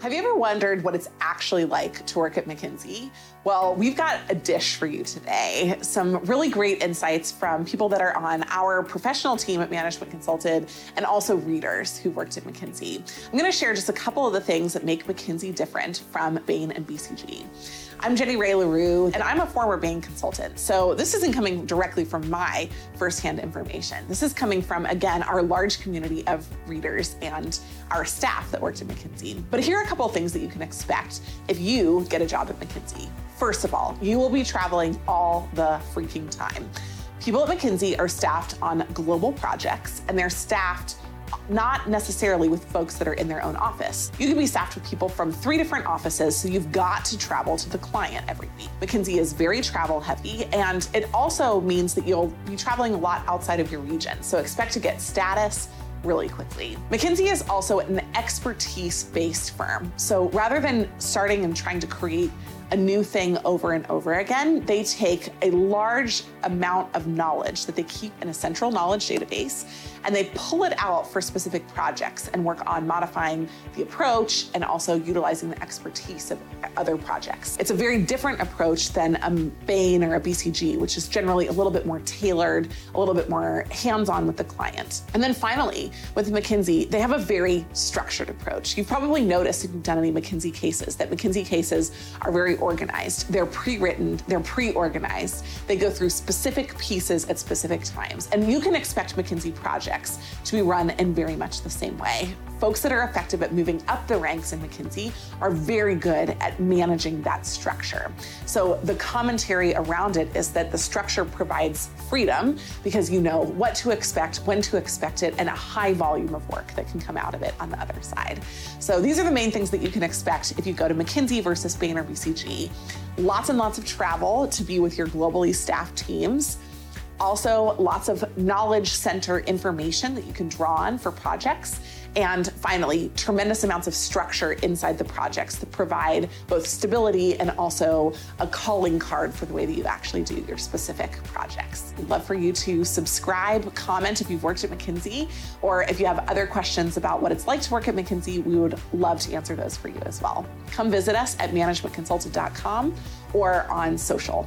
Have you ever wondered what it's actually like to work at McKinsey? Well, we've got a dish for you today. Some really great insights from people that are on our professional team at Management Consulted and also readers who worked at McKinsey. I'm going to share just a couple of the things that make McKinsey different from Bain and BCG. I'm Jenny Rae Le Roux, and I'm a former Bain consultant. So this isn't coming directly from my firsthand information. This is coming from, again, our large community of readers and our staff that worked at McKinsey. But here are couple things that you can expect if you get a job at McKinsey. First of all, you will be traveling all the freaking time. People at McKinsey are staffed on global projects, and they're staffed not necessarily with folks that are in their own office. You can be staffed with people from three different offices, so you've got to travel to the client every week. McKinsey is very travel heavy, and it also means that you'll be traveling a lot outside of your region. So expect to get status really quickly. McKinsey is also an expertise based firm. So rather than starting and trying to create a new thing over and over again, they take a large amount of knowledge that they keep in a central knowledge database and they pull it out for specific projects and work on modifying the approach and also utilizing the expertise of other projects. It's a very different approach than a Bain or a BCG, which is generally a little bit more tailored, a little bit more hands on with the client. And then finally, with McKinsey, they have a very structured approach. You've probably noticed if you've done any McKinsey cases that McKinsey cases are very organized. They're pre written, they're pre organized. They go through specific pieces at specific times. And you can expect McKinsey projects to be run in very much the same way. Folks that are effective at moving up the ranks in McKinsey are very good at managing that structure. So the commentary around it is that the structure provides freedom because you know what to expect, when to expect it, and a high volume of work that can come out of it on the other side. So these are the main things that you can expect if you go to McKinsey versus Bain or BCG. Lots and lots of travel to be with your globally staffed teams also, lots of knowledge center information that you can draw on for projects. And finally, tremendous amounts of structure inside the projects that provide both stability and also a calling card for the way that you actually do your specific projects. We'd love for you to subscribe, comment if you've worked at McKinsey, or if you have other questions about what it's like to work at McKinsey, we would love to answer those for you as well. Come visit us at managementconsulted.com or on social.